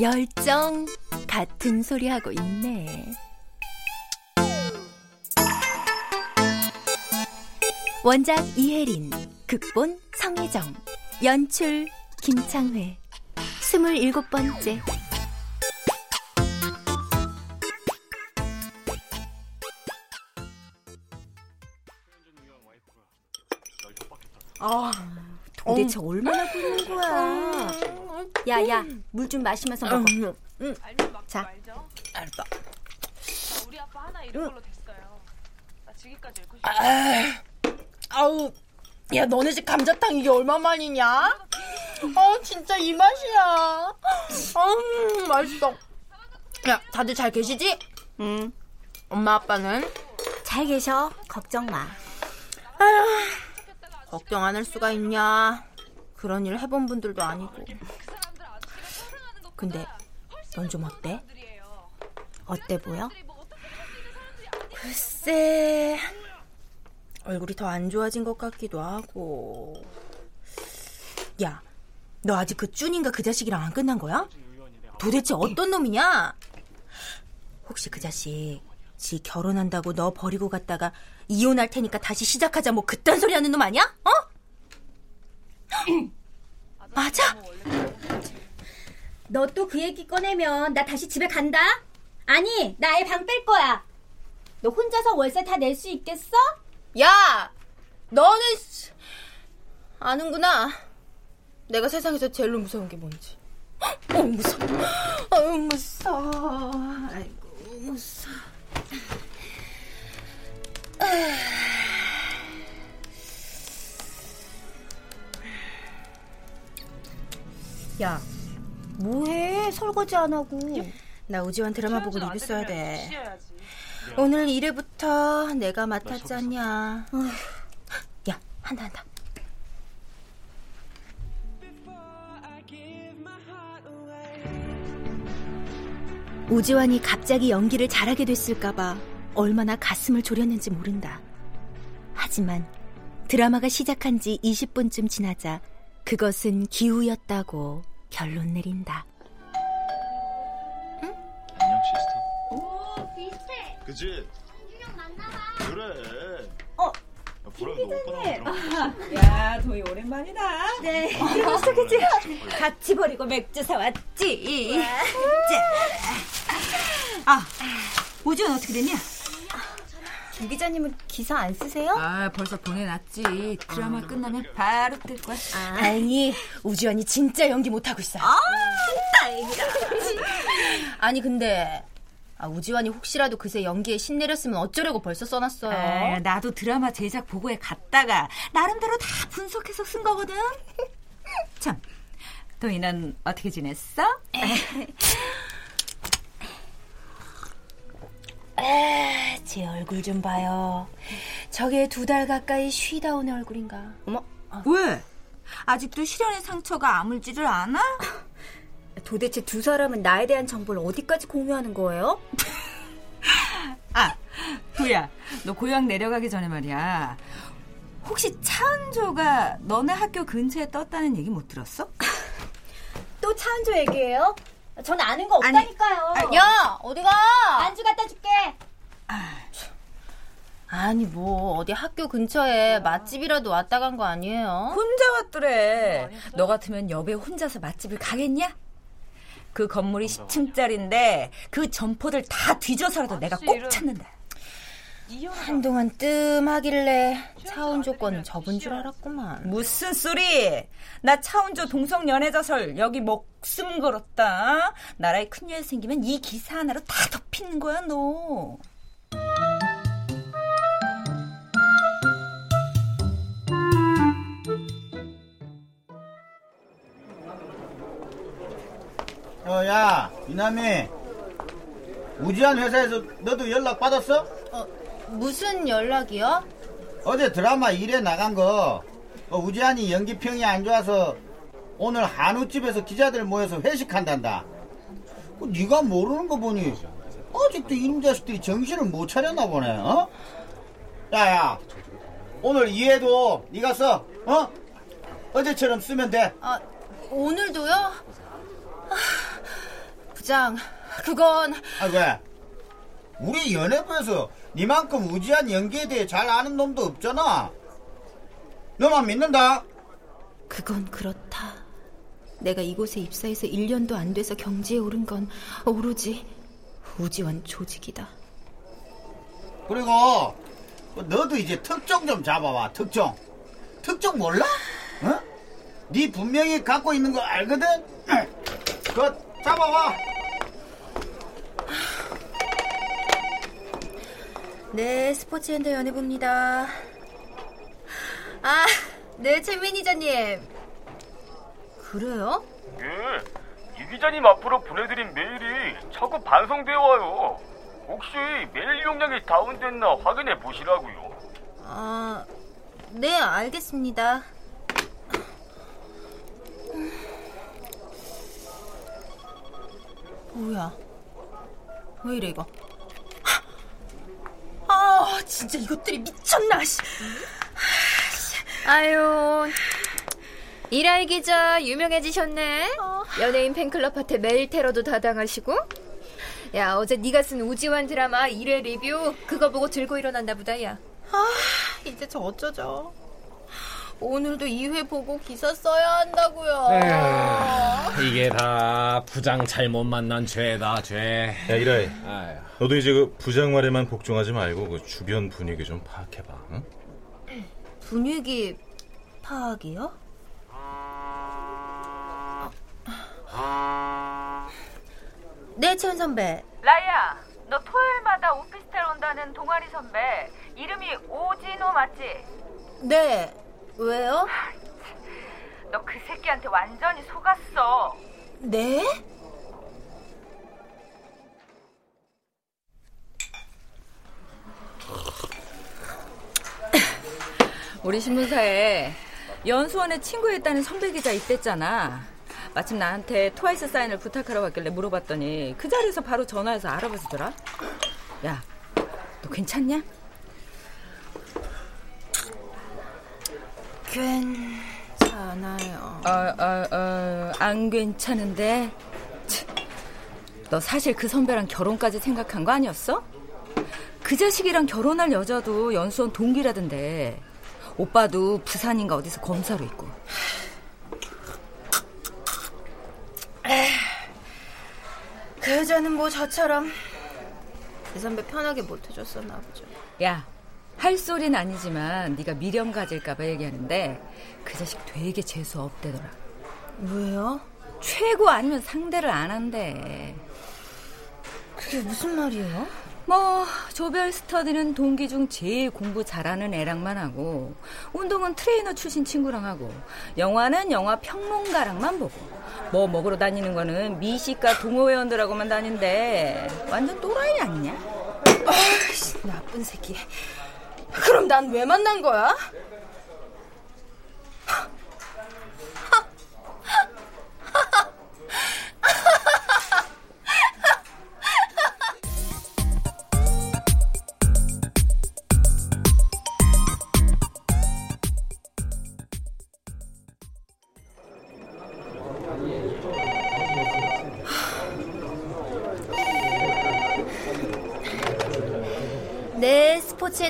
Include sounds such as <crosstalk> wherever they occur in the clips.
열정 같은 소리 하고 있네. 원작 이혜린, 극본 성혜정, 연출 김창회. 스물일곱 번째. 아, 도대체 얼마나 끓는 거야? 야, 야, 물 좀 마시면서 먹어. 응. 자, 알았다. 우리 아빠 하나 잃은 걸로 됐어요. 나 지기까지 읽고 싶어. 아우, 야, 너네 집 감자탕 이게 얼마만이냐? 아, 진짜 이 맛이야. 음, 맛있어. 야, 다들 잘 계시지? 응. 엄마, 아빠는? 잘 계셔. 걱정 마. 걱정 안 할 수가 있냐? 그런 일 해본 분들도 아니고. 근데 넌 좀 어때? 어때 보여? 글쎄, 얼굴이 더 안 좋아진 것 같기도 하고. 야, 너 아직 그 쭈인가 그 자식이랑 안 끝난 거야? 도대체 어떤 놈이냐? 혹시 그 자식 지 결혼한다고 너 버리고 갔다가 이혼할 테니까 다시 시작하자 뭐 그딴 소리 하는 놈 아니야? 어? <clears throat> 맞아? 너 또 그 얘기 꺼내면 나 다시 집에 간다? 아니, 나 아예 방 뺄 거야. 너 혼자서 월세 다 낼 수 있겠어? 야, 너는 씨, 아는구나. 내가 세상에서 제일로 무서운 게 뭔지. 어, 무서워. 아유, 무서워. 아이고, 무서워. 야, 뭐해? 설거지 안 하고. 나 우지환 드라마 보고 리뷰 써야 돼. 오늘 1회부터 내가 맡았잖냐. 야, 한다, 한다. 우지환이 갑자기 연기를 잘하게 됐을까봐 얼마나 가슴을 졸였는지 모른다. 하지만 드라마가 시작한 지 20분쯤 지나자 그것은 기우였다고 결론 내린다. 안녕 시스터. 오 비슷해. 그지? 한준영 만나봐. 그래. 어. 오빠랑 <laughs> 야, 도희 오랜만이다. 네, 그랬어, 그치? 같이 버리고 맥주 사왔지. 아, 오지원 어떻게 됐냐? 김 기자님은 기사 안 쓰세요? 아, 벌써 보내놨지. 드라마 끝나면 바로 뜰 거야. 아니, 우지환이 진짜 연기 못하고 있어. 아, 다행이다. <laughs> 아니, 근데, 아, 우지환이 혹시라도 그새 연기에 신내렸으면 어쩌려고 벌써 써놨어요. 아, 나도 드라마 제작 보고에 갔다가 나름대로 다 분석해서 쓴 거거든. <laughs> 참, 도희는 어떻게 지냈어? 제 얼굴 좀 봐요. 저게 두 달 가까이 쉬다 온 얼굴인가. 어머, 왜? 아직도 실연의 상처가 아물지를 않아? <coughs> 도대체 두 사람은 나에 대한 정보를 어디까지 공유하는 거예요? 아, 도야, 너 고향 내려가기 전에 말이야. 혹시 차은조가 너네 학교 근처에 떴다는 얘기 못 들었어? 또 차은조 얘기예요? 전 아는 거 없다니까요. 야, 어디가? 안주 갖다 줄게. 아니 뭐 어디 학교 근처에 맛집이라도 왔다 간 거 아니에요? 혼자 왔더래. 너 같으면 여배 혼자서 맛집을 가겠냐? 그 건물이 10층짜리인데 그 점포들 다 뒤져서라도 내가 꼭 찾는다. 한동안 뜸하길래 차원 조건은 접은 줄 알았구만. 무슨 소리? 나 차은조 동성 연애자설 여기 목숨 걸었다. 나라에 큰일 생기면 이 기사 하나로 다 덮이는 거야 너. 어, 야, 이남이. 우지한 회사에서 너도 연락 받았어? 무슨 연락이요? 어제 드라마 일에 나간 거, 어, 우지한이 연기평이 안 좋아서 오늘 한우집에서 기자들 모여서 회식한단다. 그 네가 모르는 거 보니 아직도 이놈 자식들이 정신을 못 차렸나 보네, 어? 야야, 오늘 이해도 네가 써, 어? 어제처럼 쓰면 돼. 아, 오늘도요? 아, 부장, 그건 아, 왜? 우리 연예부에서 니만큼 우지한 연기에 대해 잘 아는 놈도 없잖아. 너만 믿는다. 그건 그렇다. 내가 이곳에 입사해서 1년도 안 돼서 경지에 오른 건 오로지 우지원 조직이다. 그리고 너도 이제 특종 좀 잡아봐. 특종. 특종 몰라? 어? 네 분명히 갖고 있는 거 알거든? <clears throat> 그거 잡아봐. 네, 스포츠핸드 연예부입니다. 아, 네, 최 매니저님. 그래요? 예, 이 기자님 앞으로 보내드린 메일이 자꾸 반송되어 와요. 혹시 메일 용량이 다운됐나 확인해 보시라고요. 아, 네, 알겠습니다. 뭐야? 왜 이래 이거? 아, 진짜 이것들이 미쳤나? 씨. 아유, 이라이 기자 유명해지셨네. 연예인 팬클럽한테 메일 테러도 다 당하시고. 야, 어제 네가 쓴 우지환 드라마 1회 리뷰 그거 보고 들고 일어났나 보다, 야. 아, 이제 저 어쩌죠? 오늘도 2회 보고 기사 써야 한다고요. 이 게 다 부장 잘못 만난 죄다 죄. 야 이라이 아유. 너도 이제 그 부장 말에만 복종하지 말고 그 주변 분위기 좀 파악해봐 응? 분위기 파악이요? 네, 채은 선배. 라이야, 너 토요일마다 오피스텔 온다는 동아리 선배 이름이 오진호 맞지? 네. 왜요? 너 그 새끼한테 완전히 속았어. 네? 우리 신문사에 연수원에 친구였다는 선배 기자 있댔잖아. 마침 나한테 트와이스 사인을 부탁하러 왔길래 물어봤더니 그 자리에서 바로 전화해서 알아봐주더라. 야, 너 괜찮냐? 괜 찮아요. 어, 어, 어, 안 괜찮은데. 치, 너 사실 그 선배랑 결혼까지 생각한 거 아니었어? 그 자식이랑 결혼할 여자도 연수원 동기라던데. 오빠도 부산인가 어디서 검사로 있고. 그 여자는 뭐 저처럼 그 선배 편하게 못 해줬었나 보죠. 야, 할 소리는 아니지만 네가 미련 가질까봐 얘기하는데 그 자식 되게 재수 없대더라. 왜요? 최고 아니면 상대를 안 한대. 그게 무슨 말이에요? 뭐 조별 스터디는 동기 중 제일 공부 잘하는 애랑만 하고 운동은 트레이너 출신 친구랑 하고 영화는 영화 평론가랑만 보고 뭐 먹으러 다니는 거는 미식가 동호회원들하고만 다닌대 완전 또라이 아니냐? 아이씨, 나쁜 새끼. 그럼 난 왜 만난 거야?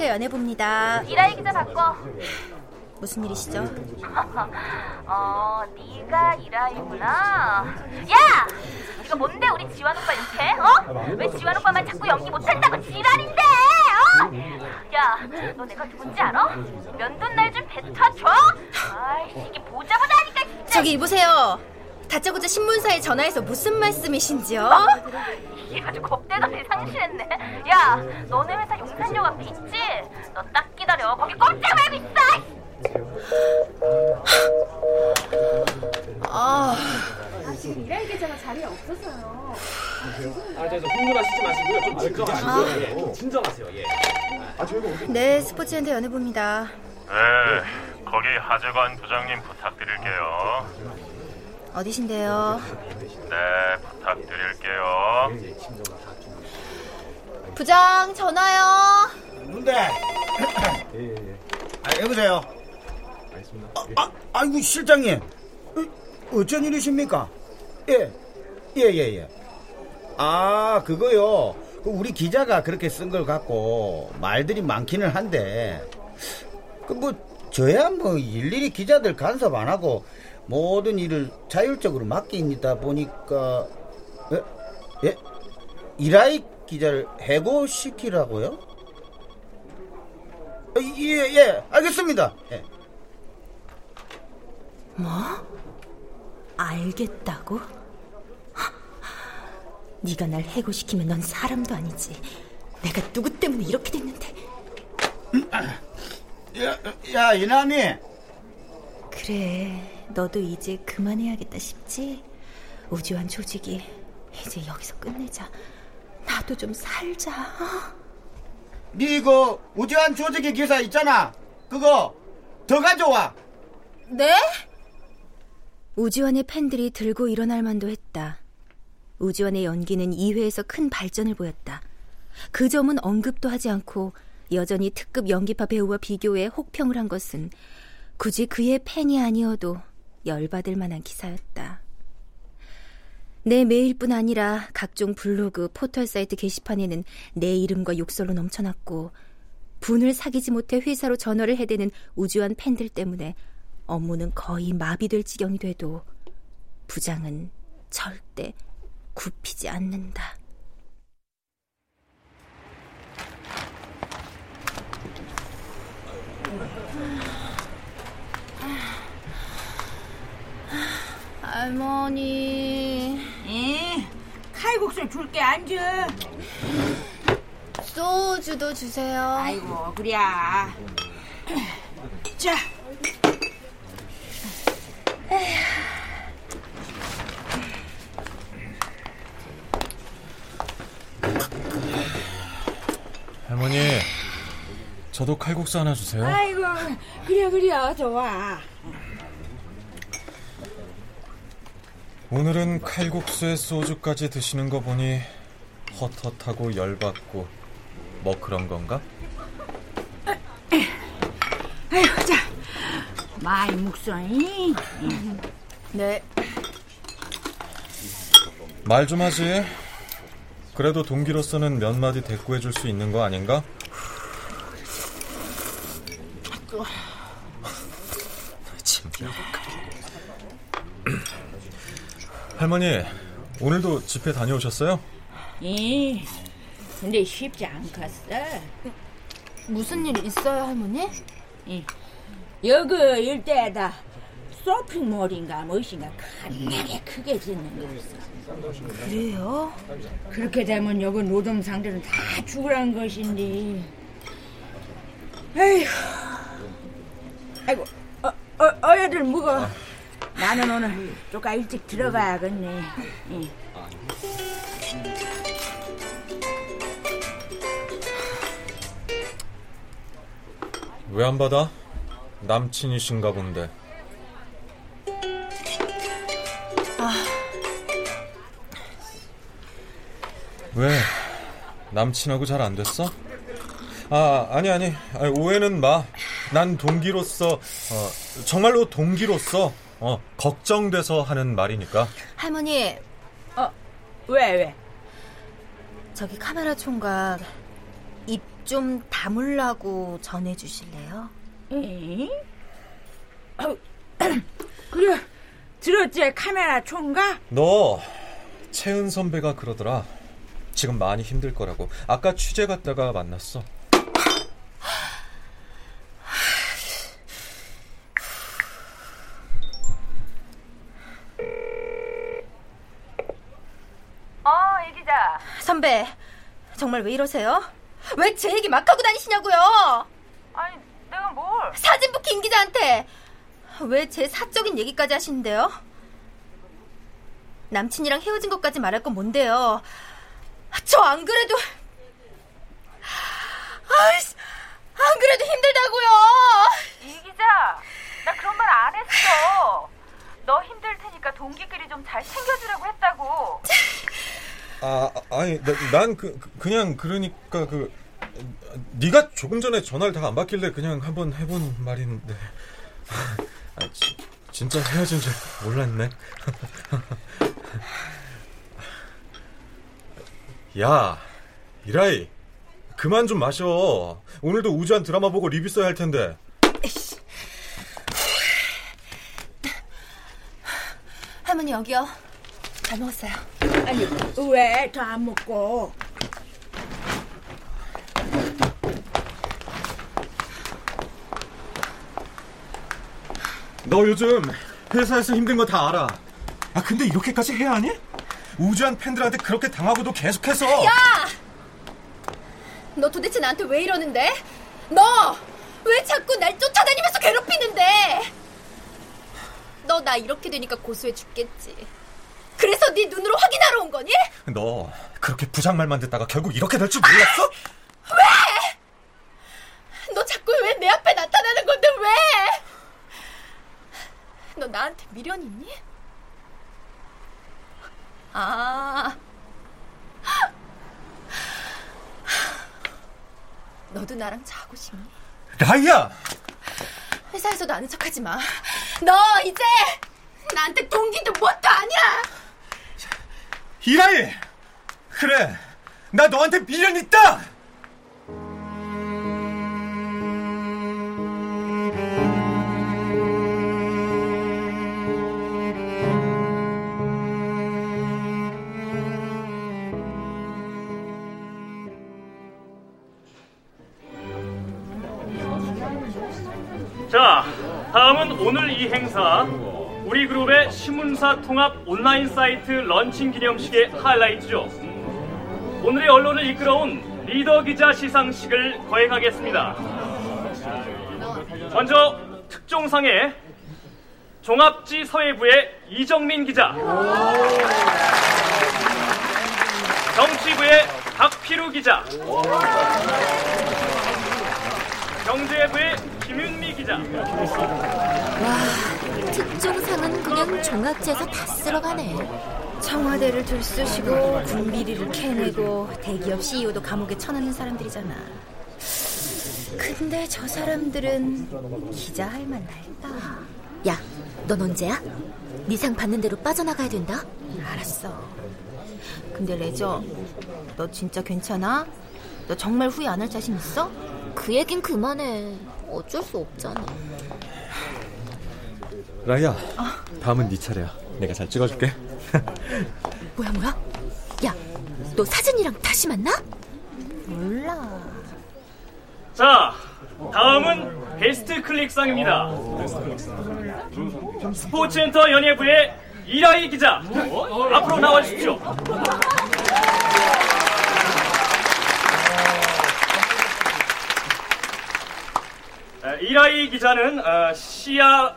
스포츠엔터 연애부입니다. 이라이 기자 바꿔. 무슨 일이시죠? <laughs> 어, 네가 이라이구나. 야! 이거 뭔데 우리 지환 오빠 이렇게? 어? 왜 지환 오빠만 자꾸 연기 못한다고 지랄인데? 어? 야, 너 내가 누군지 알아? 면돈 날 좀 뱉어줘? 아이, 이게 보자 보자 하니까 진짜. 저기 이보세요. 다짜고짜 신문사에 전화해서 무슨 말씀이신지요? 이게 아주 겁 대가리 상실했네. 야, 너네 회사 용산역 앞에 있지? 너 딱 기다려. 거기 꼼짝 말고 있어! 아, 아, 지금 이라이 기자가 자리에 없어서요. 아, 저, 저 흥분하시지 마시고요. 좀 진정하시고요. 아. 예, 좀 진정하세요. 예. 네, 스포츠엔터 연애부입니다. 네, 거기 하재관 부장님 부탁드릴게요. 어디신데요? 네, 부탁드릴게요. 부장 전화요. 뭔데? 아, 여보세요. 아, 아, 아이고 실장님. 어, 어쩐 일이십니까? 예, 예, 예, 예. 아, 그거요. 그 우리 기자가 그렇게 쓴 걸 갖고 말들이 많기는 한데, 그 뭐 저야 뭐 일일이 기자들 간섭 안 하고 모든 일을 자율적으로 맡깁니다 보니까, 예, 예, 이라이 기자를 해고시키라고요? 어, 예, 예, 알겠습니다. 예. 뭐? 알겠다고? 하, 네가 날 해고시키면 넌 사람도 아니지. 내가 누구 때문에 이렇게 됐는데. 야, 야, 이남이. 그래, 너도 이제 그만해야겠다 싶지? 우주한 조직이 이제 여기서 끝내자. 나도 좀 살자. 어? 니그 우주한 조직의 기사 있잖아. 그거 더 가져와. 네? 우주환의 팬들이 들고 일어날 만도 했다. 우주환의 연기는 2회에서 큰 발전을 보였다. 그 점은 언급도 하지 않고 여전히 특급 연기파 배우와 비교해 혹평을 한 것은 굳이 그의 팬이 아니어도 열받을 만한 기사였다. 내 메일뿐 아니라 각종 블로그, 포털 사이트 게시판에는 내 이름과 욕설로 넘쳐났고 분을 사귀지 못해 회사로 전화를 해대는 우주한 팬들 때문에 업무는 거의 마비될 지경이 돼도 부장은 절대 굽히지 않는다. 할머니. 예, 칼국수 줄게 앉아. 소주도 주세요. 아이고 그래야. <clears throat> 자. 할머니, 저도 칼국수 하나 주세요. 아이고 그래 그래 좋아. 오늘은 칼국수에 소주까지 드시는 거 보니 헛헛하고 열받고 뭐 그런 건가? 아이고 자. 많이 묵소이. 네. 말 좀 하지. 그래도 동기로서는 몇 마디 대꾸해 줄 수 있는 거 아닌가? 할머니, 오늘도 집회 다녀오셨어요? 예. 근데 쉽지 않겠어. 무슨 일 있어요, 할머니? 예. 여기 일대에다 쇼핑몰인가 무엇인가 겁나게 크게 짓는 거 있어. 그래요? 그렇게 되면 여기 노동 상들은 다 죽으란 것인데. 에휴. 아이고, 어, 어, 어여들 묵어. 나는 오늘 조금 일찍 들어가야겠네. 예. 왜 안 받아? 남친이신가 본데. 아, 왜? 남친하고 잘 안 됐어? 아, 아니, 아니. 아니, 오해는 마. 난 동기로서, 어, 정말로 동기로서, 어, 걱정돼서 하는 말이니까. 할머니. 어, 왜, 왜? 저기 카메라 총각 입좀 담으려고 전해주실래요? 에? 어, <clears throat> 그래, 들었지? 카메라 총각? 너 채은 선배가 그러더라. 지금 많이 힘들 거라고. 아까 취재 갔다가 만났어. 어, 이 기자. 선배, 정말 왜 이러세요? 왜 제 얘기 막 하고 다니시냐고요? 아니, 내가 뭘? 사진부 김 기자한테 왜 제 사적인 얘기까지 하시는데요? 남친이랑 헤어진 것까지 말할 건 뭔데요? 저 안 그래도 아이씨, 안 그래도 힘들다고요. 이 기자, 나 그런 말 안 했어. 너 힘들 테니까 동기끼리 좀 잘 챙겨주라고 했다고. <laughs> 아, 아니, 난 그, 그- 그냥 그러니까 그 네가 조금 전에 전화를 다 안 받길래 그냥 한번 해본 말인데. <laughs> 아, 지- 진짜 헤어진 줄 몰랐네. <laughs> 야, 이라이, 그만 좀 마셔. 오늘도 우주한 드라마 보고 리뷰 써야 할 텐데. 할머니 여기요. 잘 먹었어요. 아니, 왜더안 먹고? 너 요즘 회사에서 힘든 거 다 알아. 아, 근데 이렇게까지 해야 하니? 우주한 팬들한테 그렇게 당하고도 계속해서. 야! 너 도대체 나한테 왜 이러는데? 너! 왜 자꾸 날 쫓아다니면서 괴롭히는데? 너 나 이렇게 되니까 고소해 죽겠지. 그래서 네 눈으로 확인하러 온 거니? 너 그렇게 부장말만 듣다가 결국 이렇게 될 줄 몰랐어? 왜? 너 자꾸 왜 내 앞에 나타나는 건데 왜? 너 나한테 미련 있니? 아. 너도 나랑 자고 싶니? 라이야! 회사에서도 아는 척하지 마. 너 이제 나한테 동기도 뭣도 아니야. 이라이! 그래, 나 너한테 미련 있다! 신문사 통합 온라인 사이트 런칭 기념식의 하이라이트죠. 오늘의 언론을 이끌어온 리더 기자 시상식을 거행하겠습니다. 먼저 특종상에 종합지 사회부의 이정민 기자, 정치부의 박피루 기자, 경제부의 김윤미 기자. 와, 특종상은 그냥 종합지에서 다 쓸어가네. 청와대를 들쑤시고 군비리를 캐내고 대기업 CEO도 감옥에 쳐넣는 사람들이잖아. 근데 저 사람들은 기자 할 만할까? 야, 넌 언제야? 네상 받는 대로 빠져나가야 된다. 알았어. 근데 레저, 너 진짜 괜찮아? 너 정말 후회 안 할 자신 있어? 그 얘긴 그만해. 어쩔 수 없잖아. 라이야, 다음은 네 차례야. 내가 잘 찍어줄게. <laughs> 뭐야 뭐야? 야, 너 사진이랑 다시 만나? 몰라. 자, 다음은 베스트 클릭상입니다. 스포츠엔터 연예부의 이라이 기자, 앞으로 나와주십시오. 아, 이라이 기자는 어, 시아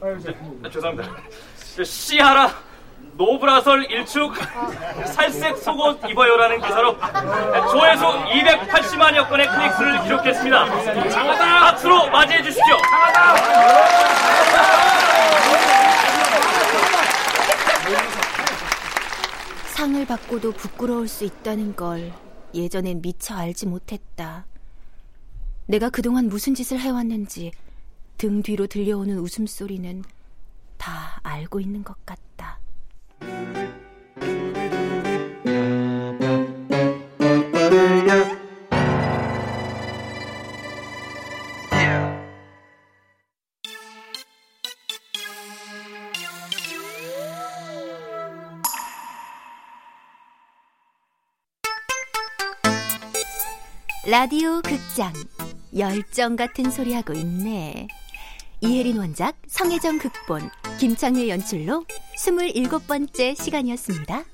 아, 죄송합니다. 시아라 노브라설 일축 살색 속옷 입어요라는 기사로 조회수 280만여 건의 클릭수를 기록했습니다. 박수로 맞이해 주십시오. 상을 받고도 부끄러울 수 있다는 걸 예전엔 미처 알지 못했다. 내가 그동안 무슨 짓을 해왔는지 등 뒤로 들려오는 웃음소리는 다 알고 있는 것 같다. 라디오 극장 열정 같은 소리 하고 있네. 이혜린 원작, 성혜정 극본, 김창회 연출로 27번째 시간이었습니다.